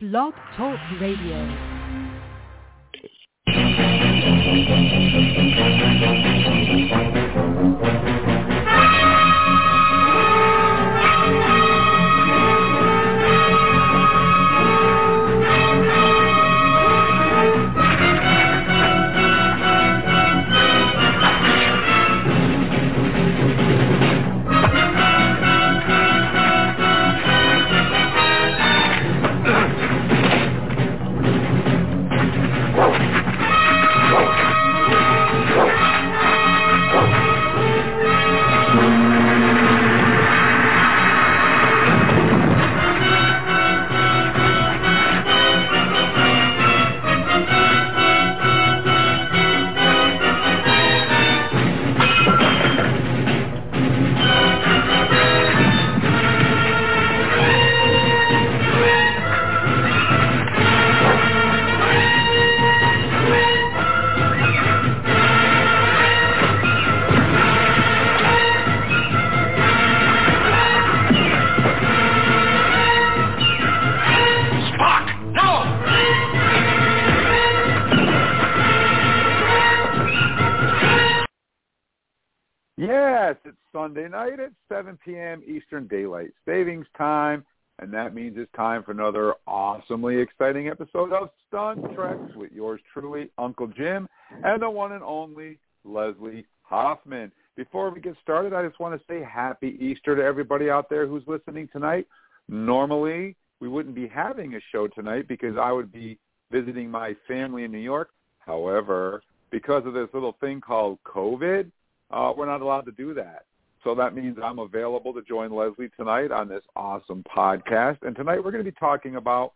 Blog Talk Radio. p.m. Eastern Daylight Savings Time, and that means it's time for another awesomely exciting episode of Stunt Trek with yours truly, Uncle Jim, and the one and only Leslie Hoffman. Before we get started, I just want to say happy Easter to everybody out there who's listening tonight. Normally, we wouldn't be having a show tonight because I would be visiting my family in New York. However, because of this little thing called COVID, uh, we're not allowed to do that. So that means I'm available to join Leslie tonight on this awesome podcast. And tonight we're going to be talking about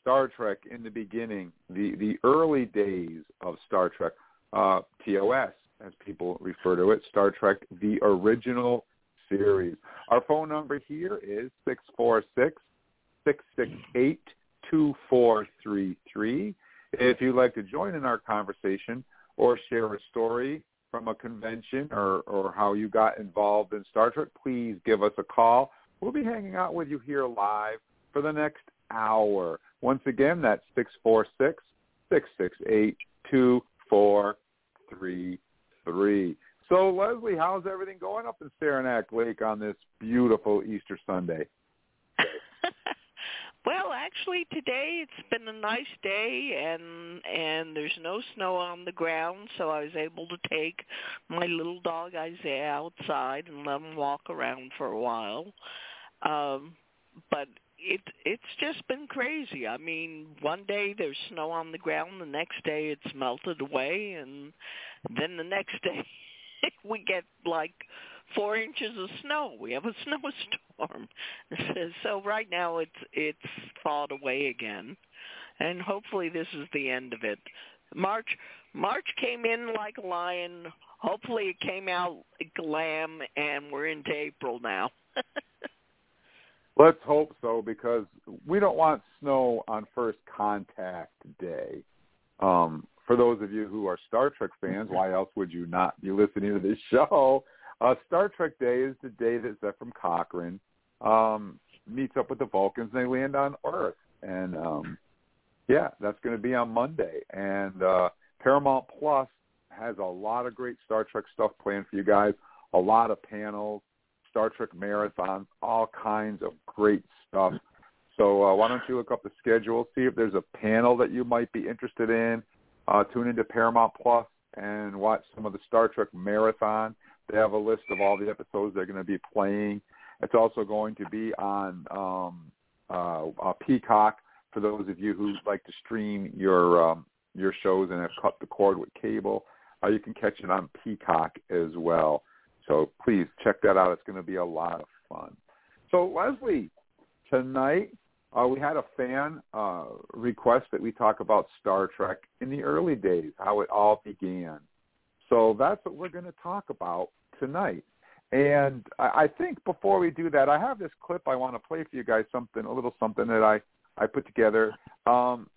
Star Trek in the beginning, the, the early days of Star Trek, uh, TOS, as people refer to it, Star Trek, the original series. Our phone number here is six four six six six eight two four three three. If you'd like to join in our conversation or share a story from a convention or, or how you got involved in Star Trek, please give us a call. We'll be hanging out with you here live for the next hour. Once again, that's six four six six six eight two four three three. So, Leslie, how's everything going up in Saranac Lake on this beautiful Easter Sunday? Well, actually, today it's been a nice day, and and there's no snow on the ground, so I was able to take my little dog Isaiah outside and let him walk around for a while. Um, but it it's just been crazy. I mean, one day there's snow on the ground, the next day it's melted away, and then the next day we get like four inches of snow. We have a snowstorm. So right now it's it's thawed away again, and hopefully this is the end of it. March March came in like a lion. Hopefully it came out like a lamb, and we're into April now. Let's hope so because we don't want snow on first contact day. Um, for those of you who are Star Trek fans, why else would you not be listening to this show? Uh, Star Trek Day is the day that Zefram Cochrane um, meets up with the Vulcans and they land on Earth. And um, yeah, that's going to be on Monday. And uh, Paramount Plus has a lot of great Star Trek stuff planned for you guys. A lot of panels, Star Trek marathons, all kinds of great stuff. So uh, why don't you look up the schedule, see if there's a panel that you might be interested in. Uh, tune into Paramount Plus and watch some of the Star Trek marathon. They have a list of all the episodes they're going to be playing. It's also going to be on um, uh, uh, Peacock for those of you who like to stream your um, your shows and have cut the cord with cable. Uh, you can catch it on Peacock as well. So please check that out. It's going to be a lot of fun. So Leslie, tonight uh, we had a fan uh, request that we talk about Star Trek in the early days, how it all began. So that's what we're going to talk about tonight. And I think before we do that, I have this clip I want to play for you guys, something a little something that I I put together. Um,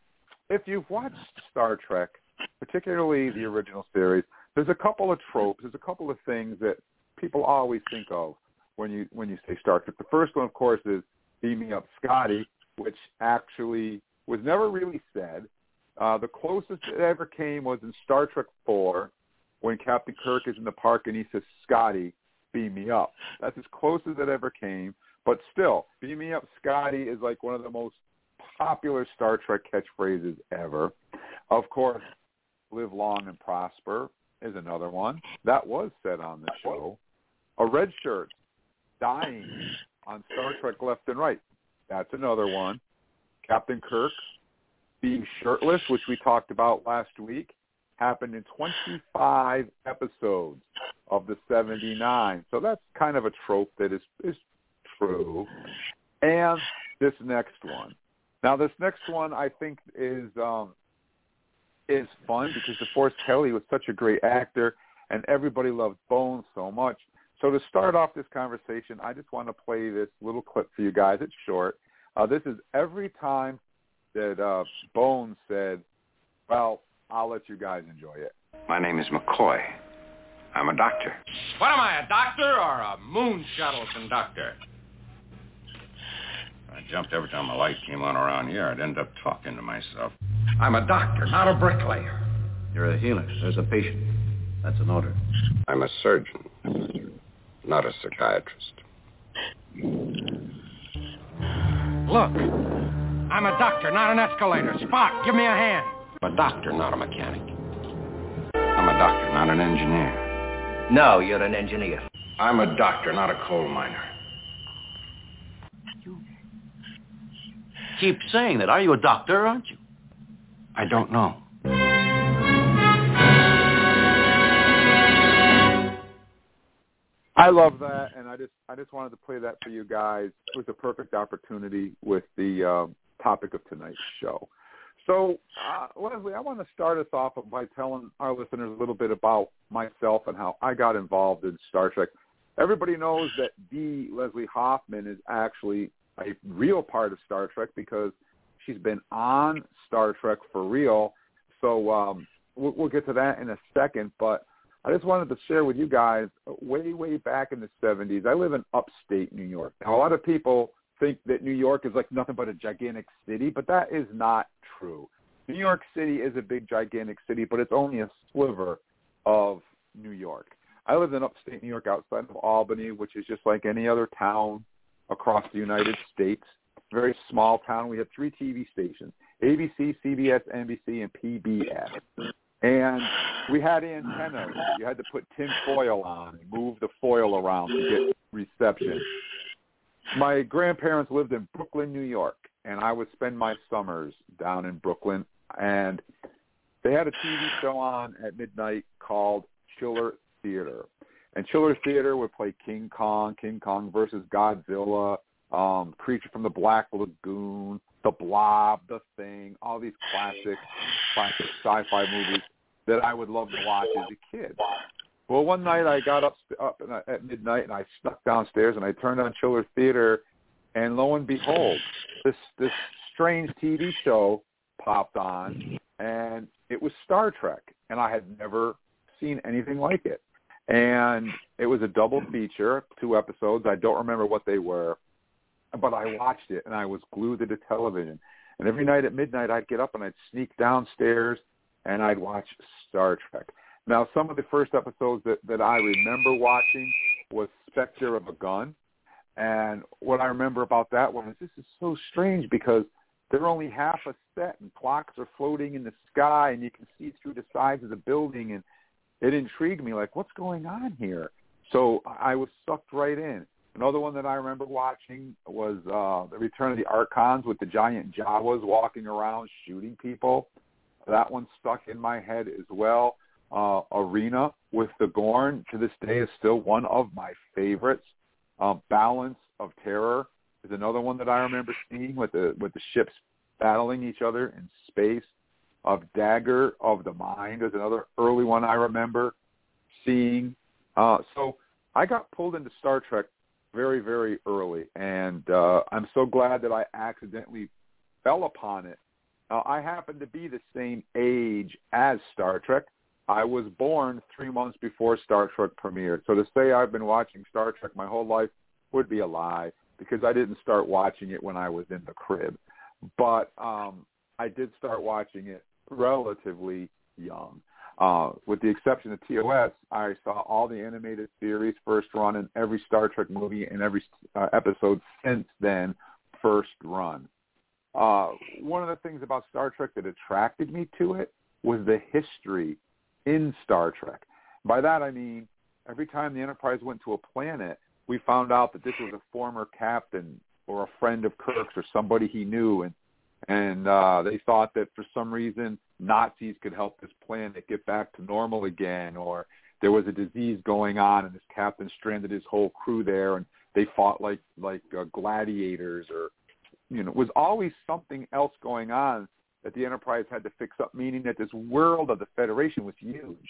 if you've watched Star Trek, particularly the original series, there's a couple of tropes, there's a couple of things that people always think of when you when you say Star Trek. The first one, of course, is beaming up Scotty, which actually was never really said. Uh, the closest it ever came was in Star Trek 4 when Captain Kirk is in the park and he says, Scotty, beam me up. That's as close as it ever came. But still, beam me up, Scotty is like one of the most popular Star Trek catchphrases ever. Of course, live long and prosper is another one. That was said on the show. A red shirt dying on Star Trek Left and Right. That's another one. Captain Kirk being shirtless, which we talked about last week, happened in 25 episodes of the 79. So that's kind of a trope that is is true. And this next one. Now this next one I think is um is fun because DeForest Kelley was such a great actor and everybody loved Bones so much. So to start off this conversation, I just want to play this little clip for you guys. It's short. Uh, this is every time that uh, Bones said, well, I'll let you guys enjoy it. My name is McCoy. I'm a doctor. What am I, a doctor or a moon shuttle conductor? I jumped every time a light came on around here. I'd end up talking to myself. I'm a doctor, not a bricklayer. You're a healer. There's a patient. That's an order. I'm a surgeon, not a psychiatrist. Look, I'm a doctor, not an escalator. Spock, give me a hand. I'm a doctor, not a mechanic. I'm a doctor, not an engineer. No, you're an engineer. I'm a doctor, not a coal miner. You Keep saying that. Are you a doctor, aren't you? I don't know. I love that, and I just I just wanted to play that for you guys. It was a perfect opportunity with the uh, topic of tonight's show. So, uh, Leslie, I want to start us off by telling our listeners a little bit about myself and how I got involved in Star Trek. Everybody knows that D. Leslie Hoffman is actually a real part of Star Trek because she's been on Star Trek for real. So um, we'll, we'll get to that in a second, but I just wanted to share with you guys way, way back in the 70s. I live in upstate New York. Now, a lot of people think that New York is like nothing but a gigantic city, but that is not true. New York City is a big, gigantic city, but it's only a sliver of New York. I live in upstate New York outside of Albany, which is just like any other town across the United States. Very small town. We have three TV stations, ABC, CBS, NBC, and PBS. And we had antennas. You had to put tin foil on and move the foil around to get reception. My grandparents lived in Brooklyn, New York, and I would spend my summers down in Brooklyn. And they had a TV show on at midnight called Chiller Theater. And Chiller Theater would play King Kong, King Kong versus Godzilla, um, Creature from the Black Lagoon, The Blob, The Thing, all these classic, classic sci-fi movies that I would love to watch as a kid. Well, one night I got up up at midnight and I snuck downstairs and I turned on Chiller Theater, and lo and behold, this this strange TV show popped on, and it was Star Trek, and I had never seen anything like it. And it was a double feature, two episodes. I don't remember what they were, but I watched it and I was glued to the television. And every night at midnight, I'd get up and I'd sneak downstairs and I'd watch Star Trek. Now, some of the first episodes that, that I remember watching was Spectre of a Gun. And what I remember about that one is this is so strange because they're only half a set and clocks are floating in the sky and you can see through the sides of the building and it intrigued me like what's going on here. So I was sucked right in. Another one that I remember watching was uh The Return of the Archons with the giant Jawas walking around shooting people. That one stuck in my head as well. Uh Arena with the Gorn to this day is still one of my favorites. Uh, Balance of Terror is another one that I remember seeing with the with the ships battling each other in space. Of Dagger of the Mind is another early one I remember seeing. Uh, so I got pulled into Star Trek very, very early, and uh, I'm so glad that I accidentally fell upon it. Uh, I happen to be the same age as Star Trek. I was born three months before Star Trek premiered. So to say I've been watching Star Trek my whole life would be a lie because I didn't start watching it when I was in the crib. But um, I did start watching it relatively young. Uh, with the exception of TOS, I saw all the animated series first run and every Star Trek movie and every uh, episode since then first run. Uh, one of the things about Star Trek that attracted me to it was the history in Star Trek. By that I mean every time the Enterprise went to a planet, we found out that this was a former captain or a friend of Kirk's or somebody he knew, and and uh, they thought that for some reason Nazis could help this planet get back to normal again, or there was a disease going on and this captain stranded his whole crew there, and they fought like like uh, gladiators, or you know, was always something else going on that the Enterprise had to fix up, meaning that this world of the Federation was huge.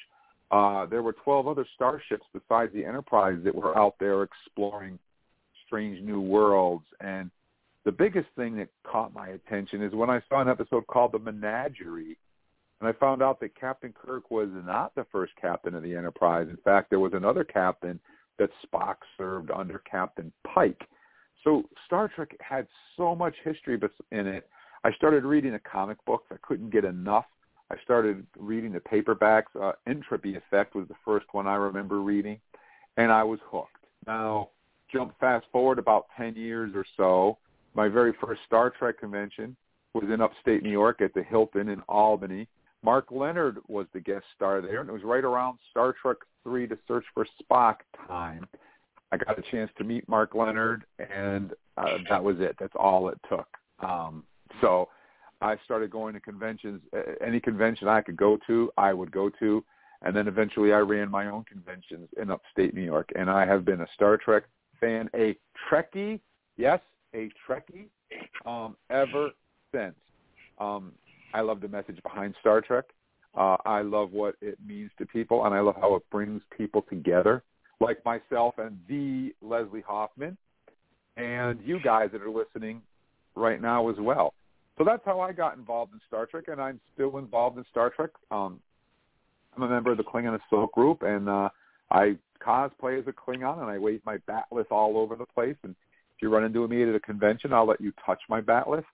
Uh, there were 12 other starships besides the Enterprise that were out there exploring strange new worlds. And the biggest thing that caught my attention is when I saw an episode called The Menagerie, and I found out that Captain Kirk was not the first captain of the Enterprise. In fact, there was another captain that Spock served under Captain Pike. So Star Trek had so much history in it. I started reading the comic books. I couldn't get enough. I started reading the paperbacks. Uh, Entropy Effect was the first one I remember reading, and I was hooked. Now, jump fast forward about 10 years or so, my very first Star Trek convention was in upstate New York at the Hilton in Albany. Mark Lenard was the guest star there, and it was right around Star Trek 3 to Search for Spock time. I got a chance to meet Mark Lenard, and uh, that was it. That's all it took. Um, so I started going to conventions. Any convention I could go to, I would go to. And then eventually I ran my own conventions in upstate New York. And I have been a Star Trek fan, a Trekkie, yes, a Trekkie, um, ever since. Um, I love the message behind Star Trek. Uh, I love what it means to people, and I love how it brings people together, like myself and the Leslie Hoffman, and you guys that are listening right now as well. So that's how I got involved in Star Trek, and I'm still involved in Star Trek. Um, I'm a member of the Klingon Assault Group, and uh, I cosplay as a Klingon, and I wave my bat'leth all over the place. And if you run into me at a convention, I'll let you touch my bat'leth.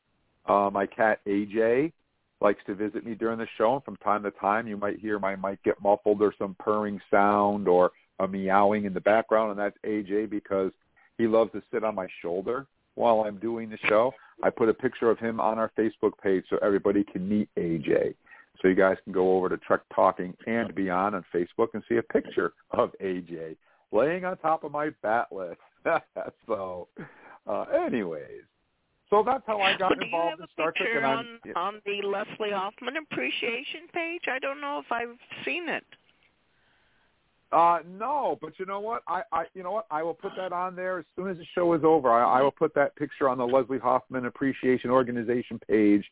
Uh, my cat AJ likes to visit me during the show, and from time to time, you might hear my mic get muffled or some purring sound or a meowing in the background, and that's AJ because he loves to sit on my shoulder while I'm doing the show. I put a picture of him on our Facebook page so everybody can meet AJ. So you guys can go over to Trek Talking and Beyond on Facebook and see a picture of AJ laying on top of my bat'leth. so, uh, anyways, so that's how I got well, involved in Star Trek. And on, yeah. on the Leslie Hoffman Appreciation page? I don't know if I've seen it. Uh, no, but you know what? I, I, you know what? I will put that on there as soon as the show is over. I, I will put that picture on the Leslie Hoffman Appreciation Organization page,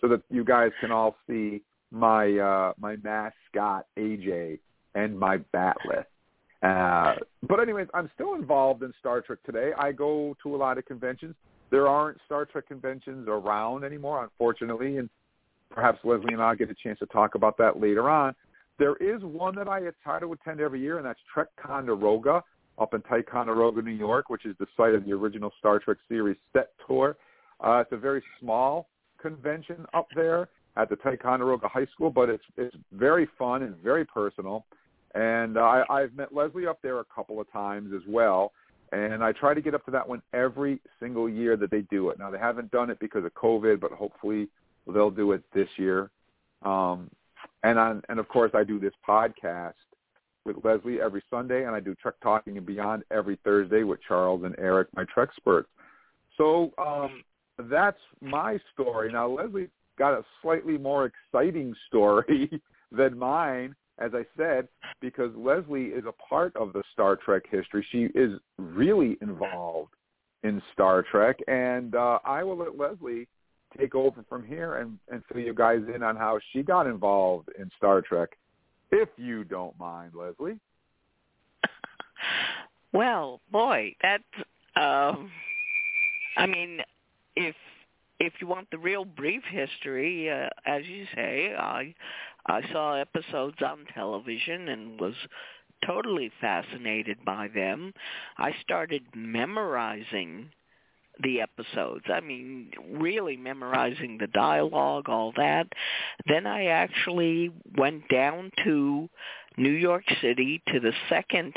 so that you guys can all see my uh, my mascot AJ and my bat'leth. Uh, but anyways, I'm still involved in Star Trek today. I go to a lot of conventions. There aren't Star Trek conventions around anymore, unfortunately, and perhaps Leslie and I get a chance to talk about that later on. There is one that I try to attend every year, and that's Trek Ticonderoga up in Ticonderoga, New York, which is the site of the original Star Trek series set tour. Uh, it's a very small convention up there at the Ticonderoga High School, but it's it's very fun and very personal. And uh, I, I've met Leslie up there a couple of times as well, and I try to get up to that one every single year that they do it. Now they haven't done it because of COVID, but hopefully they'll do it this year. Um, and on, and of course, I do this podcast with Leslie every Sunday, and I do Trek Talking and Beyond every Thursday with Charles and Eric, my Trek experts. So um, that's my story. Now, Leslie got a slightly more exciting story than mine, as I said, because Leslie is a part of the Star Trek history. She is really involved in Star Trek, and uh, I will let Leslie take over from here and, and fill you guys in on how she got involved in Star Trek, if you don't mind, Leslie. Well, boy, that um I mean, if if you want the real brief history, uh, as you say, I I saw episodes on television and was totally fascinated by them. I started memorizing the episodes. I mean, really memorizing the dialogue, all that. Then I actually went down to New York City to the second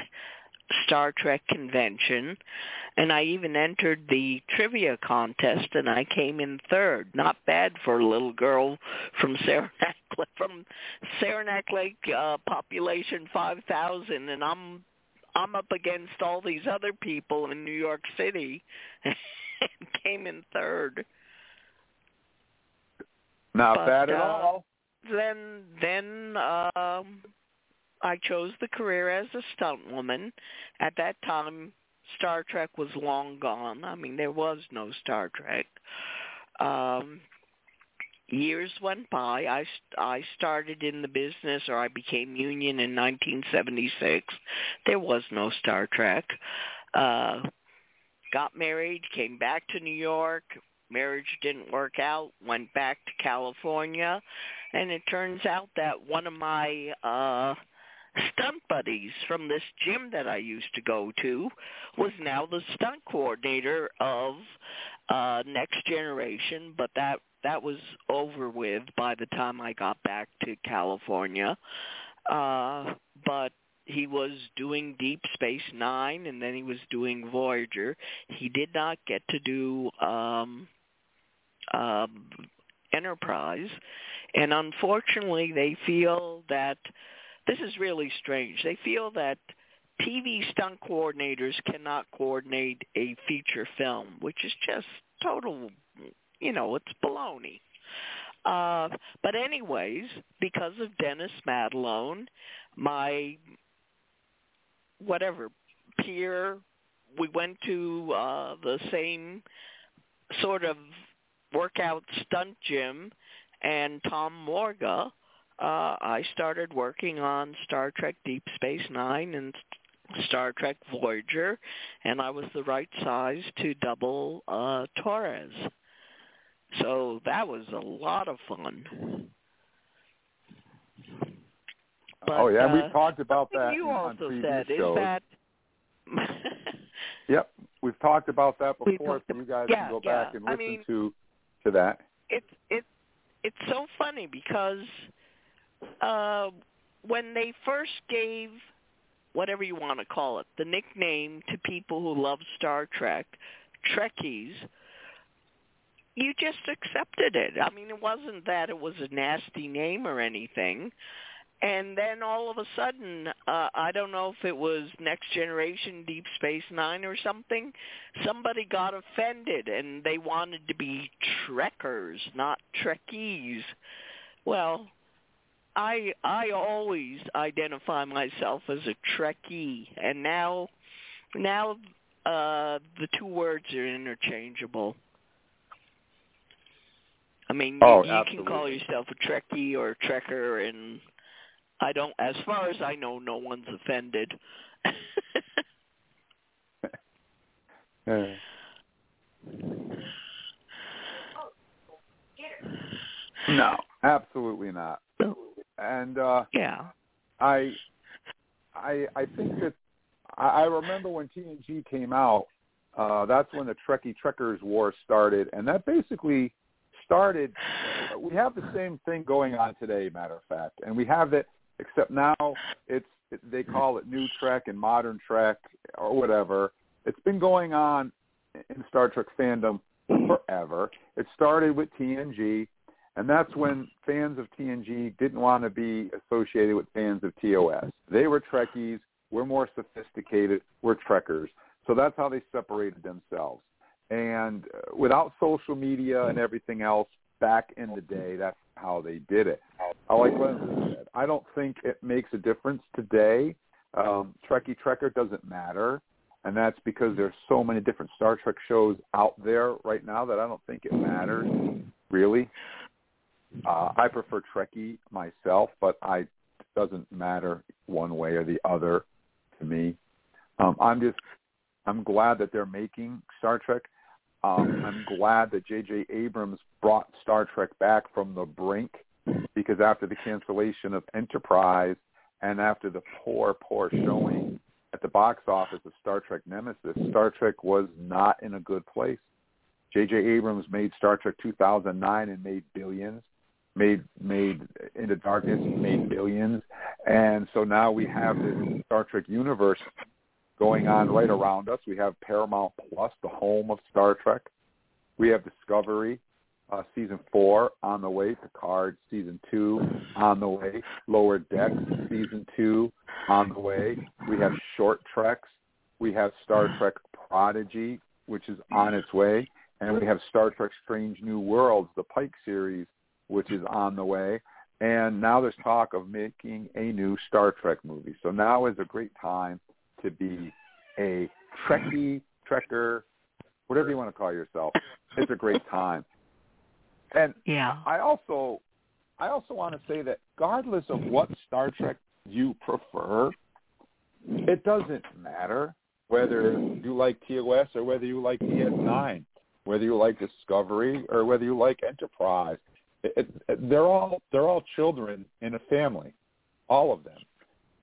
Star Trek convention and I even entered the trivia contest and I came in third. Not bad for a little girl from Saranac from Saranac Lake uh population 5000 and I'm I'm up against all these other people in New York City and came in third. Not But, bad at uh, all. Then then um I chose the career as a stunt woman. At that time Star Trek was long gone. I mean, there was no Star Trek. Um, years went by. I I started in the business, or I became union in 1976. There was no Star Trek. Uh, got married, came back to New York. Marriage didn't work out. Went back to California, and it turns out that one of my uh stunt buddies from this gym that I used to go to was now the stunt coordinator of uh Next Generation, but that that was over with by the time I got back to California. Uh but he was doing Deep Space 9 and then he was doing Voyager. He did not get to do um um Enterprise and unfortunately they feel that this is really strange. They feel that TV stunt coordinators cannot coordinate a feature film, which is just total, you know, it's baloney. Uh, but anyways, because of Dennis Madalone, my whatever peer, we went to uh, the same sort of workout stunt gym, and Tom Morga uh, I started working on Star Trek Deep Space Nine and Star Trek Voyager, and I was the right size to double uh, Torres. So that was a lot of fun. But, oh yeah, uh, we've talked about that you on also previous said is shows. that Yep, we've talked about that before, so you guys yeah, can go yeah. back and I listen mean- to to that. it's it's it's so funny because uh when they first gave whatever you want to call it the nickname to people who love Star Trek Trekkies you just accepted it i mean it wasn't that it was a nasty name or anything and then all of a sudden uh i don't know if it was next generation deep space 9 or something somebody got offended and they wanted to be trekkers not trekkies. Well i i always identify myself as a trekkie and now now uh the two words are interchangeable. I mean, you, Oh, you can call yourself a Trekkie or a Trekker, and I don't. As far as I know, no one's offended. Yeah. No, absolutely not. And uh yeah. I I I think that I, I remember when TNG came out, uh that's when the Trekkie Trekkers war started and that basically started we have the same thing going on today, matter of fact. And we have it except now it's they call it new Trek and modern Trek or whatever. It's been going on in Star Trek fandom forever. It started with TNG, and that's when fans of TNG didn't want to be associated with fans of TOS. They were Trekkies. We're more sophisticated. We're Trekkers. So that's how they separated themselves. And uh, without social media and everything else back in the day, that's how they did it. I like Leslie said. I don't think it makes a difference today. Um, Trekkie Trekker doesn't matter and that's because there's so many different Star Trek shows out there right now that I don't think it matters really. Uh, I prefer Trekkie myself, but I it doesn't matter one way or the other to me. Um, I'm just I'm glad that they're making Star Trek. Um, I'm glad that J.J. Abrams brought Star Trek back from the brink because after the cancellation of Enterprise and after the poor, poor showing at the box office of Star Trek Nemesis, Star Trek was not in a good place. J.J. Abrams made Star Trek 2009 and made billions, made made Into Darkness made billions, and so now we have this Star Trek universe going on right around us. We have Paramount Plus, the home of Star Trek. We have Discovery, uh, season four on the way. Picard season two on the way. Lower Decks season two on the way. We have short treks. We have Star Trek Prodigy, which is on its way, and we have Star Trek Strange New Worlds, the Pike series, which is on the way. And now there's talk of making a new Star Trek movie. So now is a great time to be a Trekkie, Trekker, whatever you want to call yourself. It's a great time. And Yeah. I also I also want to say that regardless of what Star Trek you prefer, it doesn't matter whether you like TOS or whether you like DS9, whether you like Discovery or whether you like Enterprise. It, it, they're all they're all children in a family, all of them.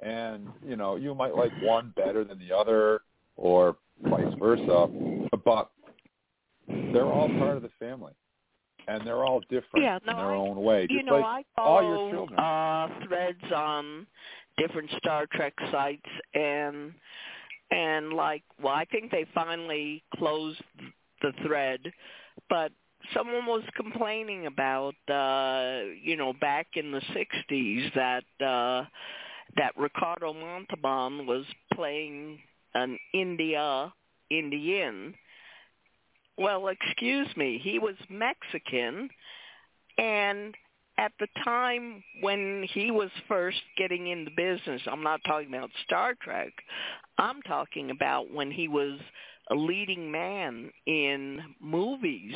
And you know, you might like one better than the other, or vice versa, but they're all part of the family, and they're all different Yeah, no, in their I- own way. you Just know, like I all follow your children. uh threads on different Star Trek sites and and like well I think they finally closed the thread but someone was complaining about uh you know back in the 60s that uh that Ricardo Montalban was playing an India Indian well excuse me he was Mexican and at the time when he was first getting into business, I'm not talking about Star Trek. I'm talking about when he was a leading man in movies.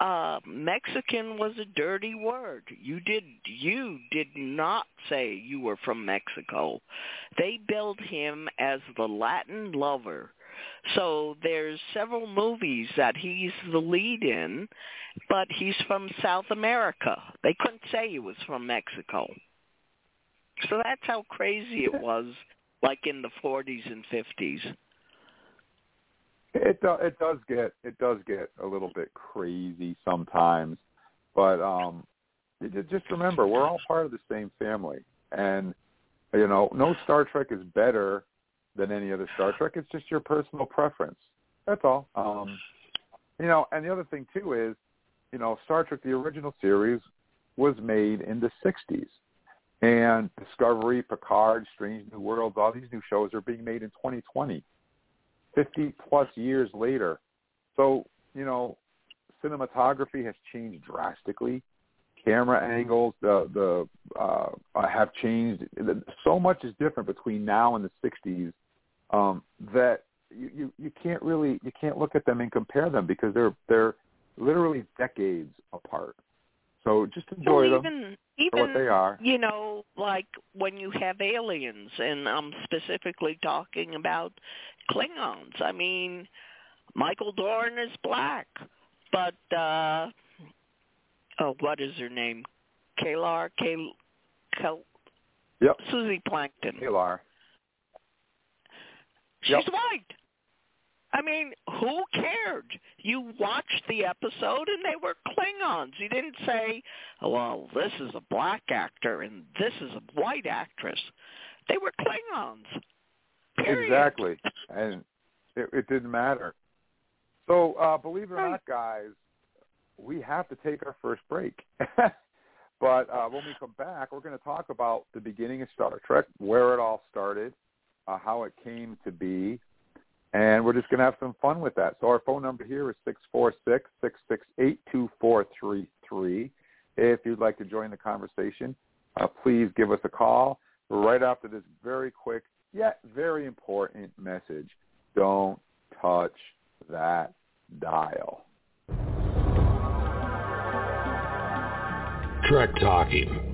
Uh Mexican was a dirty word. You did you did not say you were from Mexico. They billed him as the Latin lover. So there's several movies that he's the lead in but he's from South America. They couldn't say he was from Mexico. So that's how crazy it was, like in the 40s and 50s. It do, it does get it does get a little bit crazy sometimes, but um, just remember we're all part of the same family, and you know no Star Trek is better than any other Star Trek. It's just your personal preference. That's all. Um, you know, and the other thing too is, you know, Star Trek the original series was made in the '60s, and Discovery, Picard, Strange New Worlds, all these new shows are being made in 2020. 50 plus years later. So, you know, cinematography has changed drastically. Camera angles, the the uh, have changed. So much is different between now and the '60s um, that you, you you can't really you can't look at them and compare them because they're they're literally decades apart. So just enjoy well, them even for what even they are. you know, like when you have aliens, and I'm specifically talking about Klingons. I mean, Michael Dorn is black, but uh oh, what is her name? K'Ehleyr, Kal, Kal, Yep, Suzie Plakson. K'Ehleyr. She's Yep. white. I mean, who cared? You watched the episode and they were Klingons. You didn't say, oh, well, this is a black actor and this is a white actress. They were Klingons. Period. Exactly, and it, it didn't matter. So, uh, believe it or not, guys, we have to take our first break. but uh, when we come back, we're going to talk about the beginning of Star Trek, where it all started, uh, how it came to be, and we're just going to have some fun with that. So our phone number here is six four six six six eight two four three three. If you'd like to join the conversation, uh, please give us a call right after this very quick yet very important message. Don't touch that dial. Trek Talking.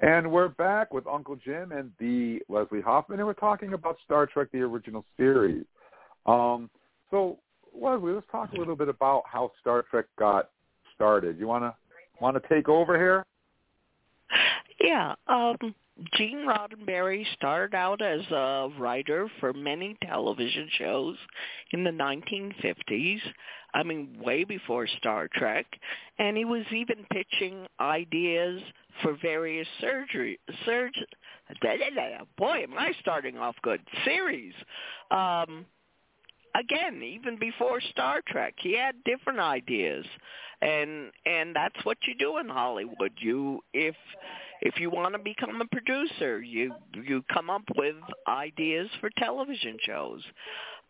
And we're back with Uncle Jim and the Leslie Hoffman, and we're talking about Star Trek: The Original Series. Um, so, Leslie, let's talk a little bit about how Star Trek got started. You want to want to take over here? Yeah. Um, Gene Roddenberry started out as a writer for many television shows in the 1950s. I mean, way before Star Trek, and he was even pitching ideas for various surgery surge. Boy, am I starting off good series. Um, again, even before Star Trek, he had different ideas, and and that's what you do in Hollywood. You if if you want to become a producer, you you come up with ideas for television shows.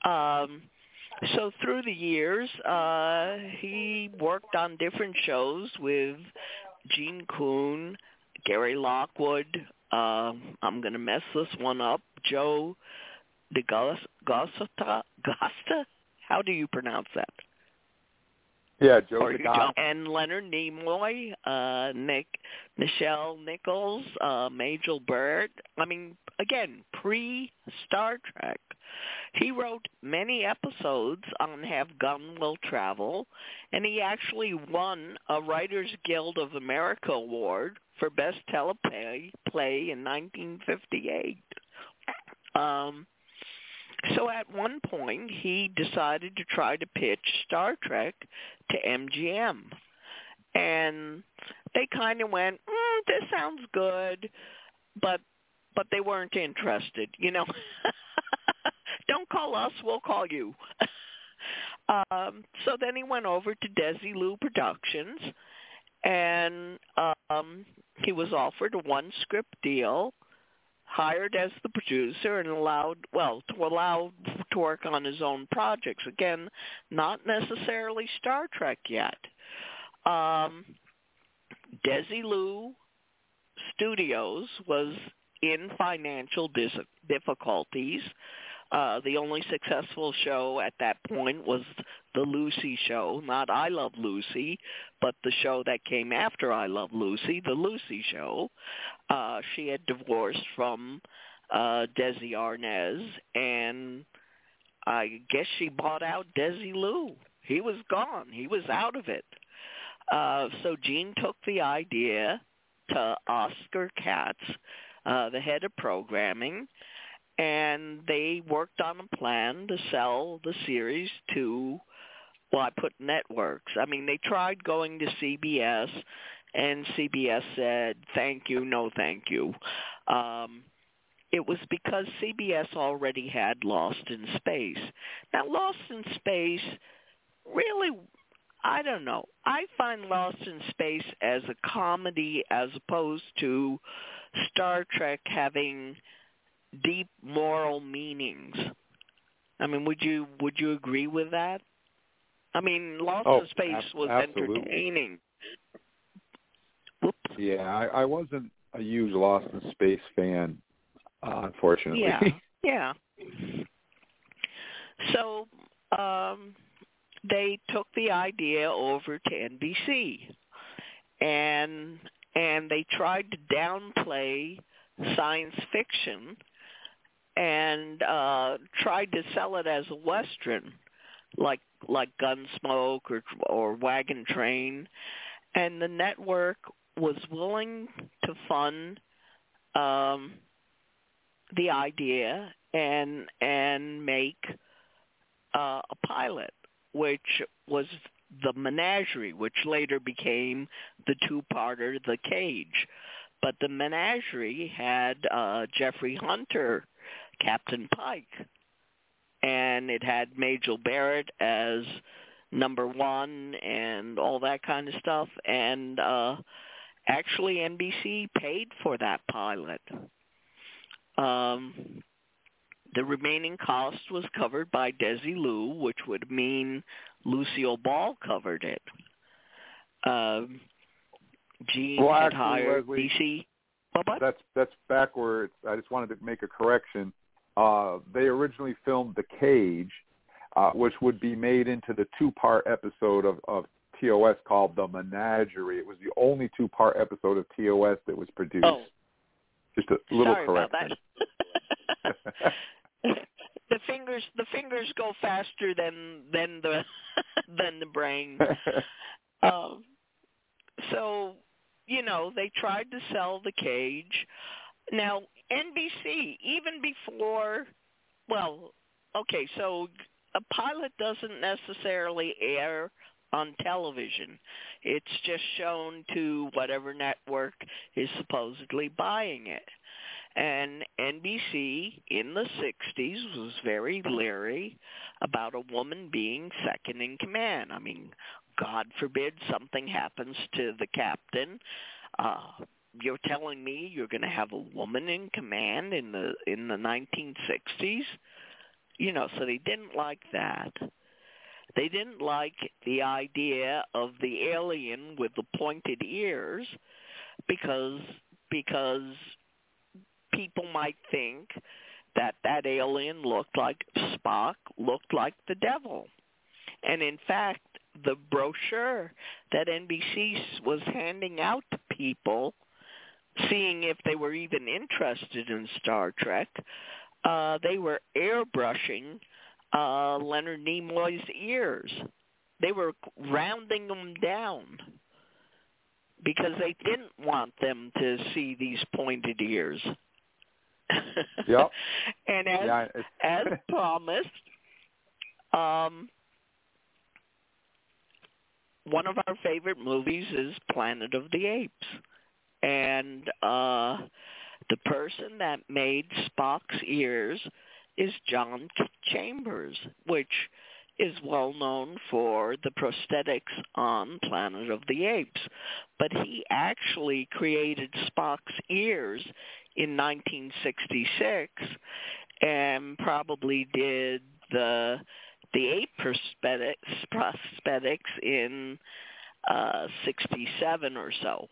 Um, so through the years, uh, he worked on different shows with Gene Coon, Gary Lockwood. Uh, I'm going to mess this one up. Joe D'Agosta. Gosta? How do you pronounce that? Yeah, Joe or and Leonard Nimoy, uh, Nick, Nichelle Nichols, uh, Majel Barrett. I mean, again, pre Star Trek. He wrote many episodes on Have Gun Will Travel, and he actually won a Writers Guild of America award for Best Teleplay play in 1958. Um, so at one point, he decided to try to pitch Star Trek to MGM. And they kind of went, mm, this sounds good, but but they weren't interested, you know. Don't call us, we'll call you. um, so then he went over to Desilu Productions, and um, he was offered a one-script deal, hired as the producer, and allowed, well, to allow to work on his own projects. Again, not necessarily Star Trek yet. Um, Desilu Studios was in financial dis- difficulties. Uh, the only successful show at that point was the Lucy show, not I Love Lucy, but the show that came after I Love Lucy, the Lucy show. Uh, she had divorced from uh, Desi Arnaz, and I guess she bought out Desilu. He was gone. He was out of it. Uh, so Gene took the idea to Oscar Katz, uh, the head of programming, and they worked on a plan to sell the series to, well, I put networks. I mean, they tried going to CBS, and CBS said, thank you, no thank you. Um, it was because CBS already had Lost in Space. Now, Lost in Space really I don't know. I find Lost in Space as a comedy as opposed to Star Trek having deep moral meanings. I mean, would you would you agree with that? I mean, Lost Oh, in Space ab- was absolutely. entertaining. Whoops. Yeah, I, I wasn't a huge Lost in Space fan, uh, unfortunately. Yeah, yeah. So um, they took the idea over to NBC, and and they tried to downplay science fiction and uh, tried to sell it as a western, like like Gunsmoke or or Wagon Train, and the network was willing to fund um, the idea and and make uh, a pilot, which was the Menagerie, which later became the two-parter The Cage. But the Menagerie had uh, Jeffrey Hunter, Captain Pike, and it had Majel Barrett as number one and all that kind of stuff. And uh, actually, NBC paid for that pilot. Um, the remaining cost was covered by Desi Desilu, which would mean Lucille Ball covered it. Um, Gene Well, had hired Leslie, DC. What, what? That's that's backwards. I just wanted to make a correction. Uh, they originally filmed The Cage, uh, which would be made into the two-part episode of, of TOS called The Menagerie. It was the only two-part episode of TOS that was produced. Oh, Just a little Sorry correction. about that. the fingers the fingers go faster than than the than the brain. Um, so, you know, they tried to sell the cage. Now, NBC, even before, well, okay, so a pilot doesn't necessarily air on television. It's just shown to whatever network is supposedly buying it. And NBC in the 60s was very leery about a woman being second in command. I mean, God forbid something happens to the captain. Uh, you're telling me you're going to have a woman in command in the in the 1960s? You know, so they didn't like that. They didn't like the idea of the alien with the pointed ears because because people might think that that alien looked like Spock, looked like the devil. And in fact, the brochure that NBC was handing out to people, seeing if they were even interested in Star Trek, uh, they were airbrushing uh, Leonard Nimoy's ears. They were rounding them down because they didn't want them to see these pointed ears. Yep. and as Yeah, as promised, um, one of our favorite movies is Planet of the Apes, and uh, the person that made Spock's ears is John Chambers, which is well known for the prosthetics on Planet of the Apes. But he actually created Spock's ears in 1966 and probably did the the ape prosthetics, prosthetics in uh 67 or so.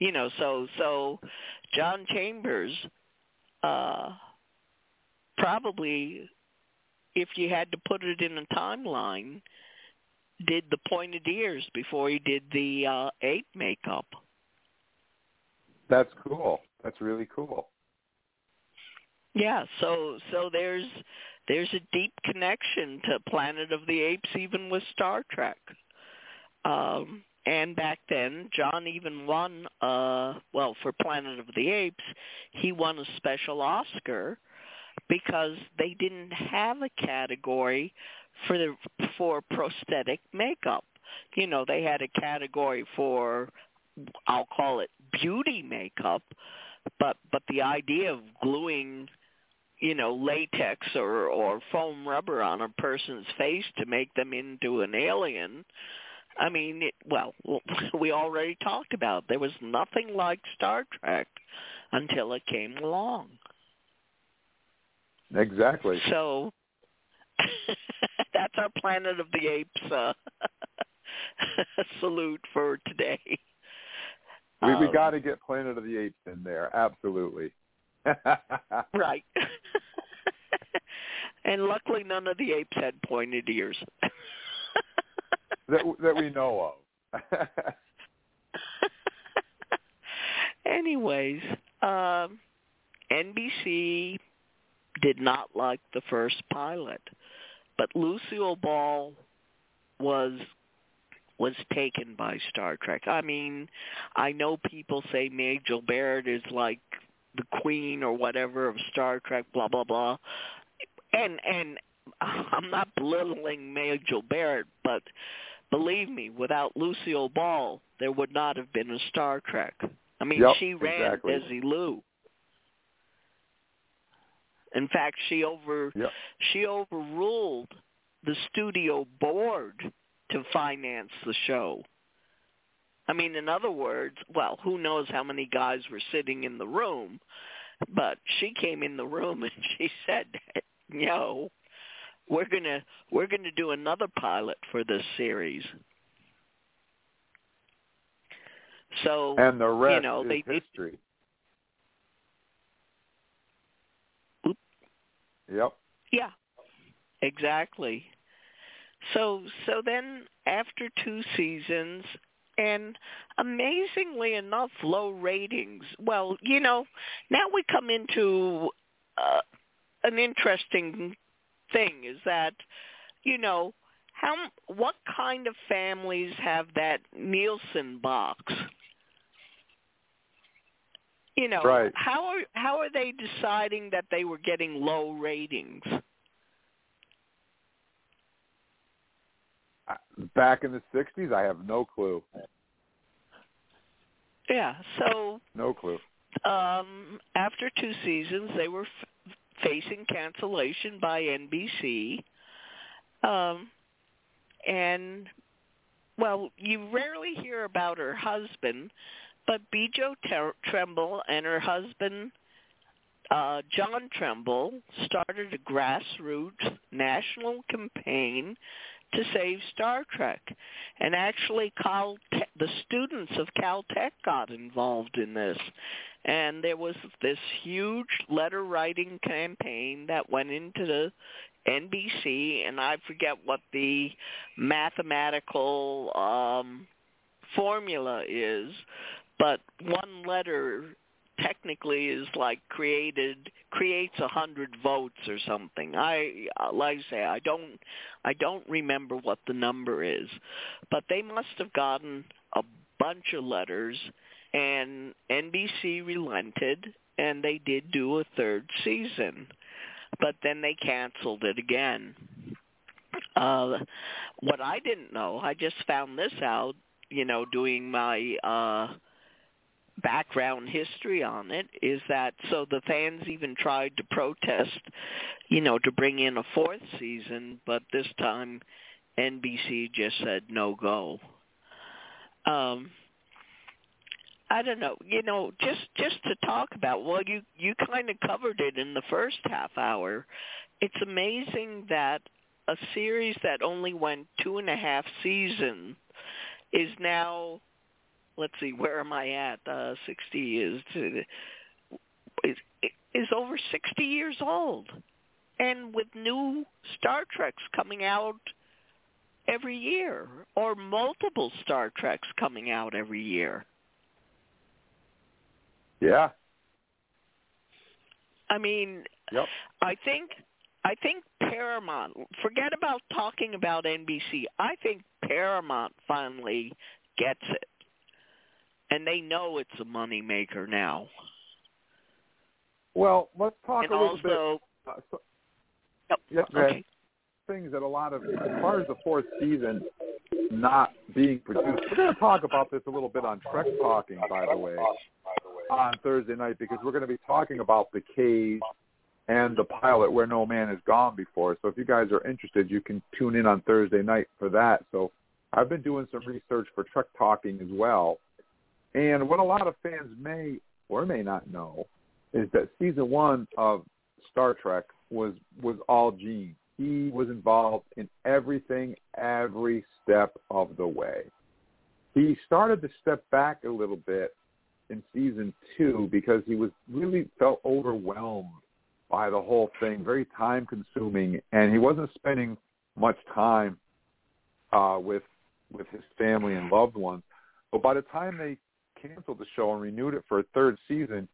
You know, so so John Chambers uh probably if you had to put it in a timeline did the pointed ears before he did the uh ape makeup. That's cool. That's really cool. Yeah, so so there's there's a deep connection to Planet of the Apes even with Star Trek. Um and back then John even won uh well for Planet of the Apes, he won a special Oscar because they didn't have a category for the for prosthetic makeup. You know, they had a category for I'll call it beauty makeup, but but the idea of gluing you know latex or or foam rubber on a person's face to make them into an alien i mean it, well we already talked about there was nothing like star trek until it came along Exactly. so that's our planet of the apes uh salute for today We we Um, got to get Planet of the Apes in there. Absolutely. Right. and luckily none of the apes had pointed ears. That that we know of. Anyways, um NBC did not like the first pilot, but Lucille Ball was was taken by Star Trek. I mean, I know people say Majel Barrett is like the queen or whatever of Star Trek, blah blah blah. And and I'm not belittling Majel Barrett, but believe me, without Lucille Ball, there would not have been a Star Trek. I mean, Yep, she ran exactly. Desilu. In fact, she over Yep. she overruled the studio board to finance the show. I mean, in other words, well, who knows how many guys were sitting in the room, but she came in the room and she said, "No, we're going to we're going to do another pilot for this series." So, and the rest you know, is they history. Yep. Yeah, exactly. So so then after two seasons, and amazingly enough, low ratings. Well, you know, now we come into uh, an interesting thing is that, you know, how what kind of families have that Nielsen box? You know, Right. how are how are they deciding that they were getting low ratings? Back in the '60s, I have no clue. Yeah, so No clue. um, after two seasons, they were f- facing cancellation by NBC. Um, and, well, you rarely hear about her husband, but Bjo Ter- Trimble and her husband, uh, John Trimble, started a grassroots national campaign to save Star Trek. And actually, Cal the students of Caltech got involved in this. And there was this huge letter writing campaign that went into the NBC, and I forget what the mathematical um, formula is, but one letter technically is like created creates a hundred votes or something. I like I say I don't I don't remember what the number is, but they must have gotten a bunch of letters, and NBC relented, and they did do a third season, but then they canceled it again. Uh, what I didn't know, I just found this out, you know, doing my uh background history on it is that so the fans even tried to protest, you know, to bring in a fourth season, but this time NBC just said no go. Um I don't know, you know, just just to talk about well you you kind of covered it in the first half hour. It's amazing that a series that only went two and a half seasons is now let's see, where am I at? Uh, 60 is, is is over 60 years old, and with new Star Treks coming out every year, or multiple Star Treks coming out every year. Yeah. I mean, Yep. I think I think Paramount. Forget about talking about NBC. I think Paramount finally gets it and they know it's a money maker now. Well, let's talk and a little also, bit. Uh, so, yep, yeah, okay. Things that a lot of, as far as the fourth season not being produced, we're going to talk about this a little bit on Trek Talking, by the way, on Thursday night because we're going to be talking about the cage and the pilot where no man has gone before. So if you guys are interested, you can tune in on Thursday night for that. So I've been doing some research for Trek Talking as well. And what a lot of fans may or may not know is that season one of Star Trek was was all Gene. He was involved in everything, every step of the way. He started to step back a little bit in season two because he was really felt overwhelmed by the whole thing, very time consuming, and he wasn't spending much time uh, with with his family and loved ones. But by the time they canceled the show and renewed it for a third season,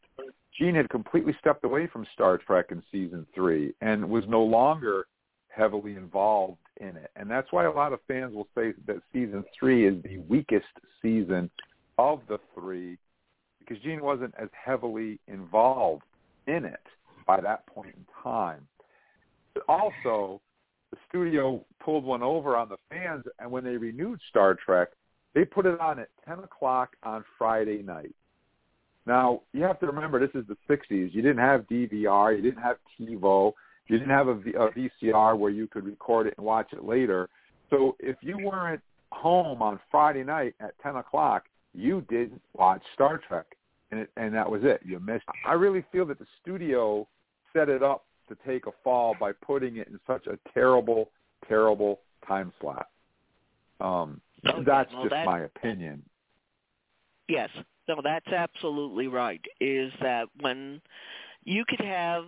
Gene had completely stepped away from Star Trek in season three and was no longer heavily involved in it. And that's why a lot of fans will say that season three is the weakest season of the three because Gene wasn't as heavily involved in it by that point in time. But also, the studio pulled one over on the fans, and when they renewed Star Trek, they put it on at 10 o'clock on Friday night. Now, you have to remember, this is the 60s. You didn't have DVR. You didn't have TiVo. You didn't have a, v- a VCR where you could record it and watch it later. So if you weren't home on Friday night at 10 o'clock, you didn't watch Star Trek, and, it, and that was it. You missed. I really feel that the studio set it up to take a fall by putting it in such a terrible, terrible time slot. Um, Okay, that's well, just that- my opinion. Yes. No, that's absolutely right. Is that when you could have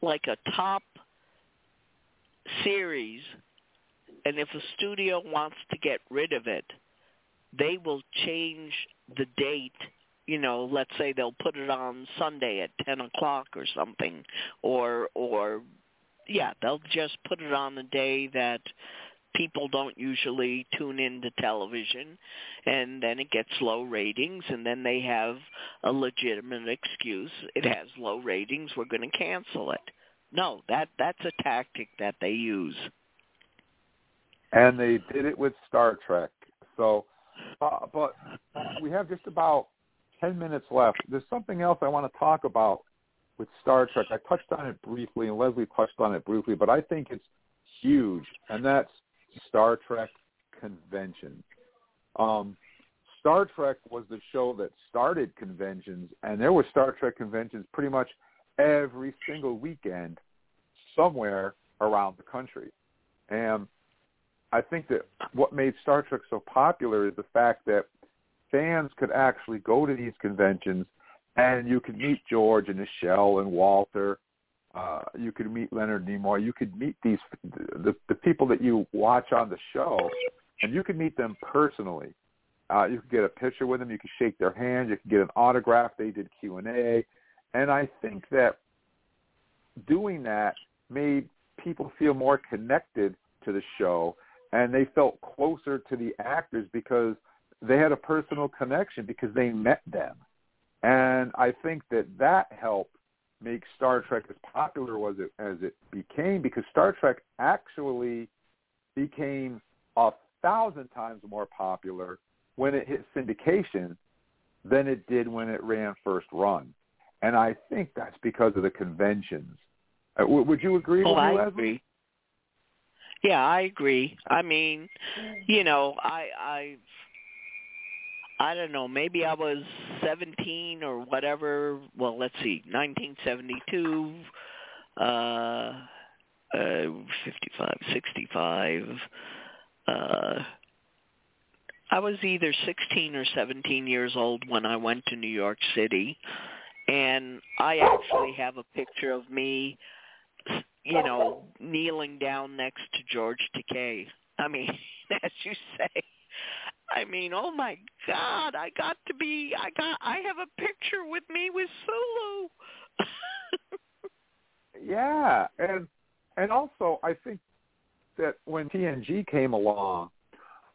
like a top series and if a studio wants to get rid of it, they will change the date you know let's say they'll put it on sunday at ten o'clock or something or or yeah they'll just put it on the day that people don't usually tune into television and then it gets low ratings and then they have a legitimate excuse. It has low ratings we're going to cancel it. No that that's a tactic that they use. And they did it with star trek. So uh, but we have just about 10 minutes left there's something else i want to talk about with star trek i touched on it briefly and leslie touched on it briefly but i think it's huge and that's Star Trek convention. Um, Star Trek was the show that started conventions, and there were Star Trek conventions pretty much every single weekend somewhere around the country. And I think that what made Star Trek so popular is the fact that fans could actually go to these conventions and you could meet George and Michelle and Walter uh, you could meet Leonard Nimoy. You could meet these the the people that you watch on the show, and you could meet them personally. Uh, you could get a picture with them. You could shake their hand. You could get an autograph. They did Q and A, and I think that doing that made people feel more connected to the show, and they felt closer to the actors because they had a personal connection because they met them, and I think that that helped make Star Trek as popular as it as it became because Star Trek actually became a thousand times more popular when it hit syndication than it did when it ran first run. And I think that's because of the conventions. Uh, w- would you agree oh, with me, I Leslie? agree. Yeah, I agree. I mean, you know, I I I don't know, maybe I was 17 or whatever. Well, let's see, 1972, uh, uh, 55, 65. Uh, I was either 16 or 17 years old when I went to New York City, and I actually have a picture of me, you know, kneeling down next to George Takei. I mean, as you say, I mean, oh my God, I got to be, I got, I have a picture with me with Sulu. yeah, and and also I think that when TNG came along,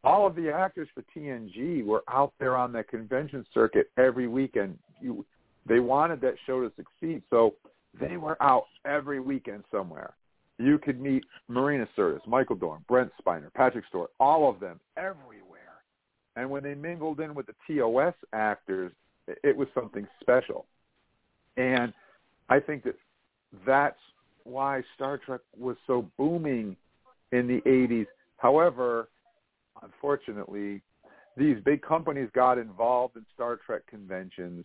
all of the actors for TNG were out there on the convention circuit every weekend. You, they wanted that show to succeed, so they were out every weekend somewhere. You could meet Marina Sirtis, Michael Dorn, Brent Spiner, Patrick Stewart, all of them everywhere. And when they mingled in with the TOS actors, it was something special. And I think that that's why Star Trek was so booming in the 80s. However, unfortunately, these big companies got involved in Star Trek conventions,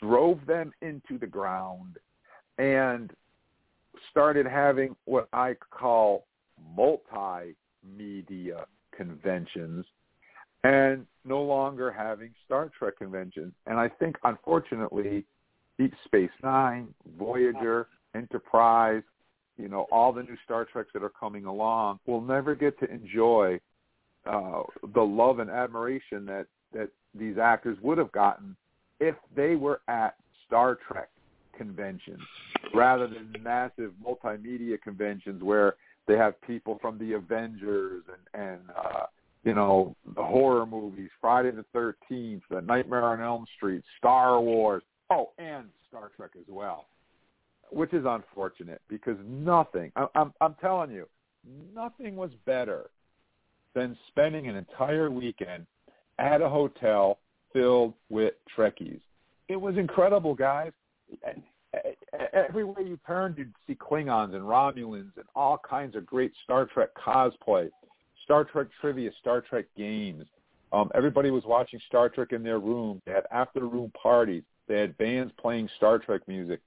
drove them into the ground, and started having what I call multimedia conventions and no longer having Star Trek conventions. And I think, unfortunately, Deep Space Nine, Voyager, Enterprise, you know, all the new Star Treks that are coming along will never get to enjoy uh, the love and admiration that, that these actors would have gotten if they were at Star Trek conventions rather than massive multimedia conventions where they have people from the Avengers and, and uh, you know, the horror movies, Friday the 13th, The Nightmare on Elm Street, Star Wars, oh, and Star Trek as well, which is unfortunate because nothing, I, I'm, I'm telling you, nothing was better than spending an entire weekend at a hotel filled with Trekkies. It was incredible, guys. Everywhere you turned, you'd see Klingons and Romulans and all kinds of great Star Trek cosplay Star Trek trivia, Star Trek games. Um, everybody was watching Star Trek in their room. They had after-room parties. They had bands playing Star Trek music.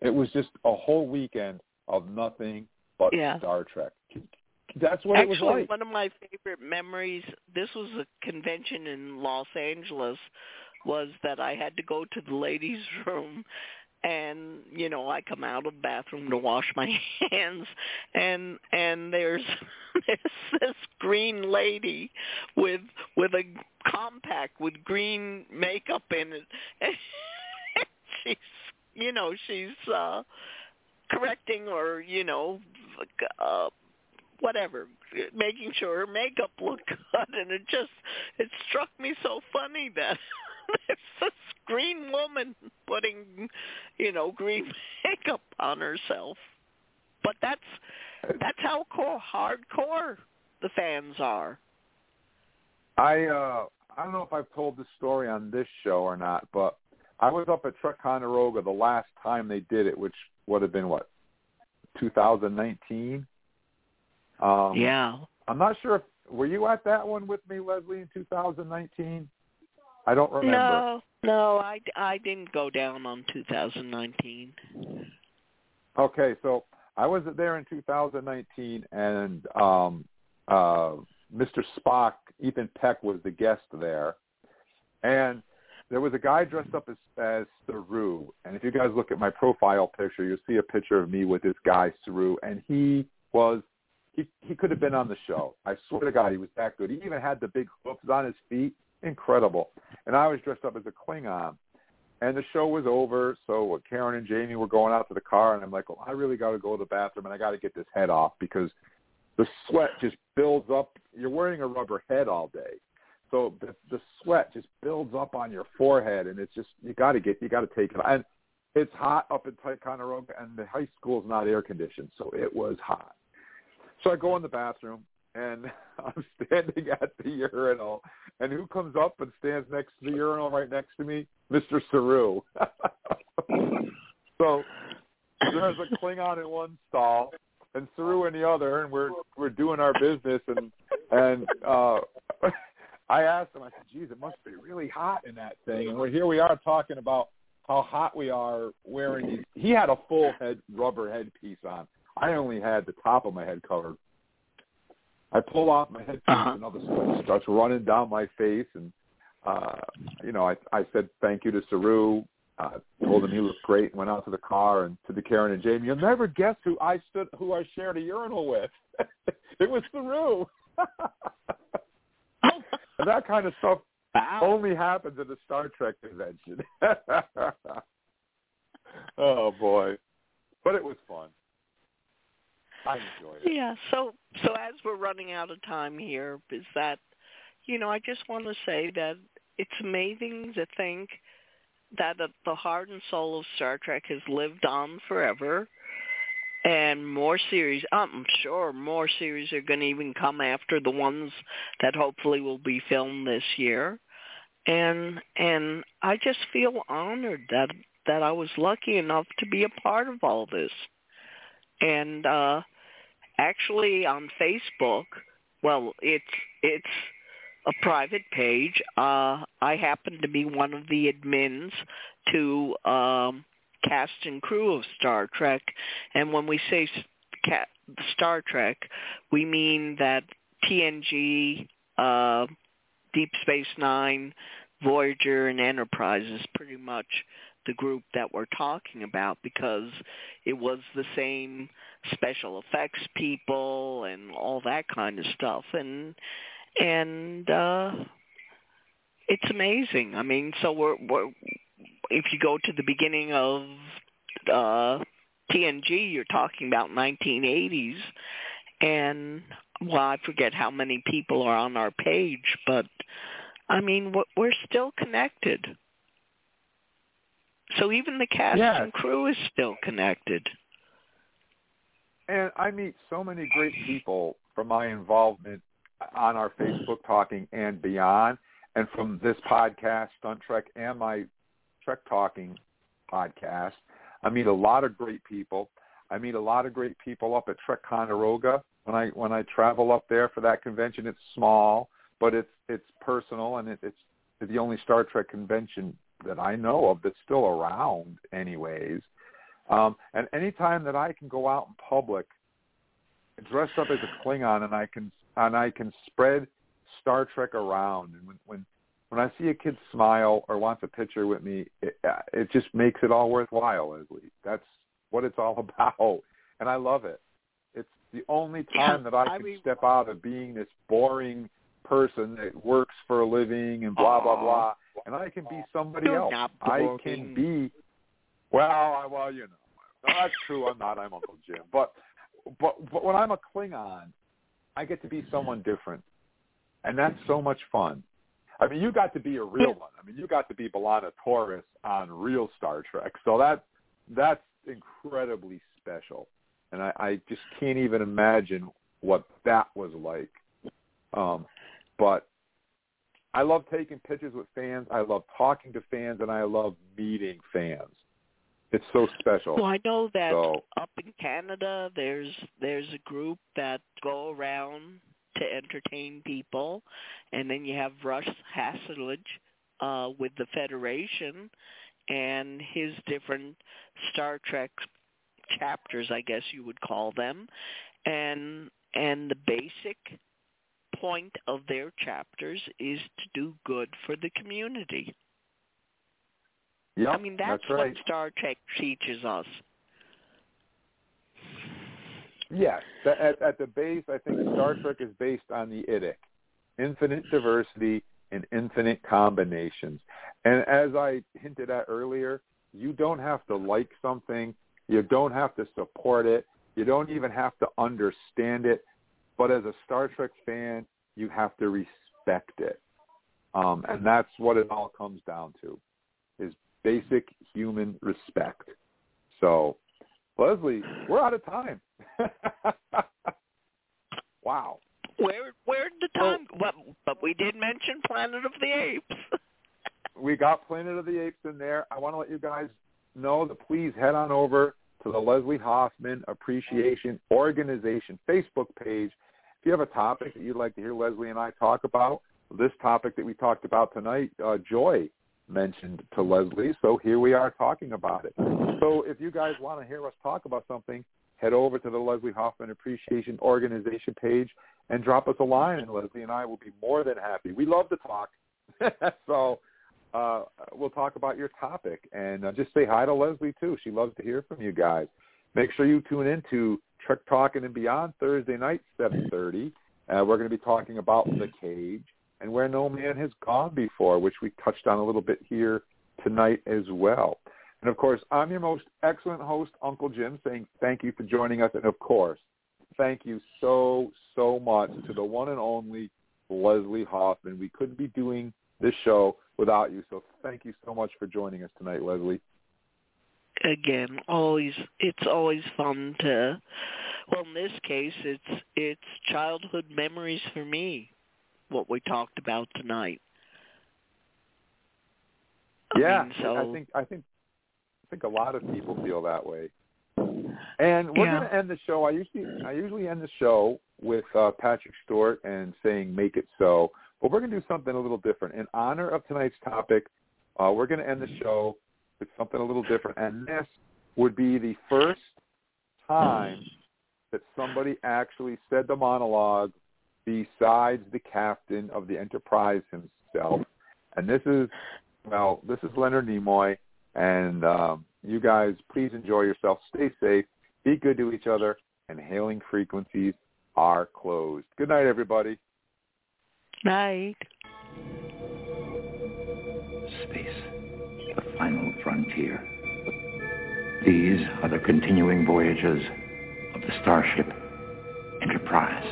It was just a whole weekend of nothing but yeah. Star Trek. That's what Actually, it was like. one of my favorite memories, this was a convention in Los Angeles, was that I had to go to the ladies' room and you know I come out of the bathroom to wash my hands and and there's there's this green lady with with a compact with green makeup in it. And she's you know she's uh correcting or you know uh whatever making sure her makeup looked good. And it just it struck me so funny that there's this green woman putting, you know, green makeup on herself. But that's that's how core, hardcore the fans are. I uh I don't know if I've told this story on this show or not, but I was up at Ticonderoga the last time they did it, which would have been what 2019. Um, yeah. I'm not sure if were you at that one with me, Leslie, in 2019. I don't remember. No, no, I, I didn't go down on 2019. Okay, so I was there in 2019, and um, uh, Mr. Spock, Ethan Peck, was the guest there, and there was a guy dressed up as as Saru, and if you guys look at my profile picture, you'll see a picture of me with this guy Saru, and he was he he could have been on the show. I swear to God, he was that good. He even had the big hoofs on his feet incredible. And I was dressed up as a Klingon. And the show was over, so Karen and Jamie were going out to the car, and I'm like, well, I really got to go to the bathroom, and I got to get this head off because the sweat just builds up. You're wearing a rubber head all day, so the, the sweat just builds up on your forehead, and it's just you got to get you got to take it. And it's hot up in Ticonderoga, and the high school is not air conditioned, so it was hot. So I go in the bathroom, and I'm standing at the urinal, and who comes up and stands next to the urinal right next to me? Mr. Saru. so there's a Klingon in one stall and Saru in the other, and we're we're doing our business, and and uh I asked him, I said, "Geez, it must be really hot in that thing." And we're here we are talking about how hot we are wearing these. He had a full head rubber headpiece on. I only had the top of my head covered. I pull off my headpiece uh-huh. and all the sweat starts running down my face and uh you know, I I said thank you to Saru, uh told him he looked great and went out to the car and to the Karen and Jamie. You'll never guess who I stood who I shared a urinal with. it was Saru. and that kind of stuff wow. only happens at a Star Trek convention. oh boy. But it was fun. I enjoyed it. Yeah. So so as we're running out of time here, is that you know I just want to say that it's amazing to think that the heart and soul of Star Trek has lived on forever, and more series. I'm sure more series are going to even come after the ones that hopefully will be filmed this year. And and I just feel honored that that I was lucky enough to be a part of all this. And uh actually on Facebook, well, it's it's a private page. Uh, I happen to be one of the admins to um, cast and crew of Star Trek, and when we say Star Trek, we mean that TNG, uh, Deep Space Nine, Voyager, and Enterprise is pretty much the group that we're talking about because it was the same special effects people and all that kind of stuff and and uh it's amazing. I mean, so we're, we're if you go to the beginning of uh TNG, you're talking about 1980s and well, I forget how many people are on our page, but I mean, we're still connected. So even the cast yes. and crew is still connected. And I meet so many great people from my involvement on our Facebook Talking and beyond, and from this podcast, Stunt Trek, and my Trek Talking podcast. I meet a lot of great people. I meet a lot of great people up at Trek Ticonderoga when I when I travel up there for that convention. It's small, but it's it's personal, and it, it's the only Star Trek convention that I know of that's still around anyways. Um, and anytime that I can go out in public, dress up as a Klingon, and I can and I can spread Star Trek around, and when when when I see a kid smile or wants a picture with me, it, it just makes it all worthwhile, Leslie. That's what it's all about, and I love it. It's the only time that I can I mean, step out of being this boring person that works for a living and blah blah blah, and I can be somebody else. I can be. Well, I, well, you know, no, that's true. I'm not. I'm Uncle Jim, but but but when I'm a Klingon, I get to be someone different, and that's so much fun. I mean, you got to be a real one. I mean, you got to be B'Elanna Torres on real Star Trek, so that that's incredibly special, and I, I just can't even imagine what that was like. Um, but I love taking pictures with fans. I love talking to fans, and I love meeting fans. It's so special. Well, I know that So- up in Canada, there's there's a group that go around to entertain people, and then you have Russ Hasselage uh, with the Federation and his different Star Trek chapters, I guess you would call them, and and the basic point of their chapters is to do good for the community. Yep, I mean, that's, right. what Star Trek teaches us. Yes, at, at the base, I think Star Trek is based on the IDIC, infinite diversity and infinite combinations. And as I hinted at earlier, you don't have to like something, you don't have to support it, you don't even have to understand it. But as a Star Trek fan, you have to respect it, um, and that's what it all comes down to, is basic human respect. So, Leslie, we're out of time. wow. Where where did the time? But but we did mention Planet of the Apes. we got Planet of the Apes in there. I want to let you guys know that please head on over to the Leslie Hoffman Appreciation Organization Facebook page. If you have a topic that you'd like to hear Leslie and I talk about, this topic that we talked about tonight, uh, Joy mentioned to Leslie, so here we are talking about it. So if you guys want to hear us talk about something, head over to the Leslie Hoffman Appreciation Organization page and drop us a line, and Leslie and I will be more than happy. We love to talk. so uh, we'll talk about your topic and uh, just say hi to Leslie too. She loves to hear from you guys. Make sure you tune in Trek Talking and Beyond Thursday night, 7:30. Uh, we're going to be talking about the cage and where no man has gone before, which we touched on a little bit here tonight as well. And of course, I'm your most excellent host, Uncle Jim, saying thank you for joining us, and of course, thank you so so much to the one and only Leslie Hoffman. We couldn't be doing this show without you. So thank you so much for joining us tonight, Leslie. Again, always it's always fun to. Well, in this case, it's it's childhood memories for me. What we talked about tonight. I yeah, mean, so I think I think I think a lot of people feel that way. And we're Yeah. going to end the show. I usually I usually end the show with uh, Patrick Stewart and saying "Make it so," but we're going to do something a little different in honor of tonight's topic. Uh, we're going to end the show with something a little different, and this would be the first time that somebody actually said the monologue besides the captain of the Enterprise himself. And this is, well, this is Leonard Nimoy. And um, you guys, please enjoy yourself. Stay safe. Be good to each other. And hailing frequencies are closed. Good night, everybody. night. Space, the final frontier. These are the continuing voyages of the starship Enterprise.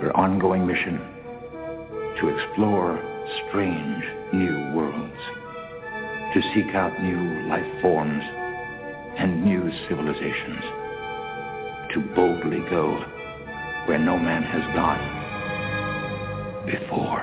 Her ongoing mission to explore strange new worlds, to seek out new life forms and new civilizations, to boldly go where no man has gone before.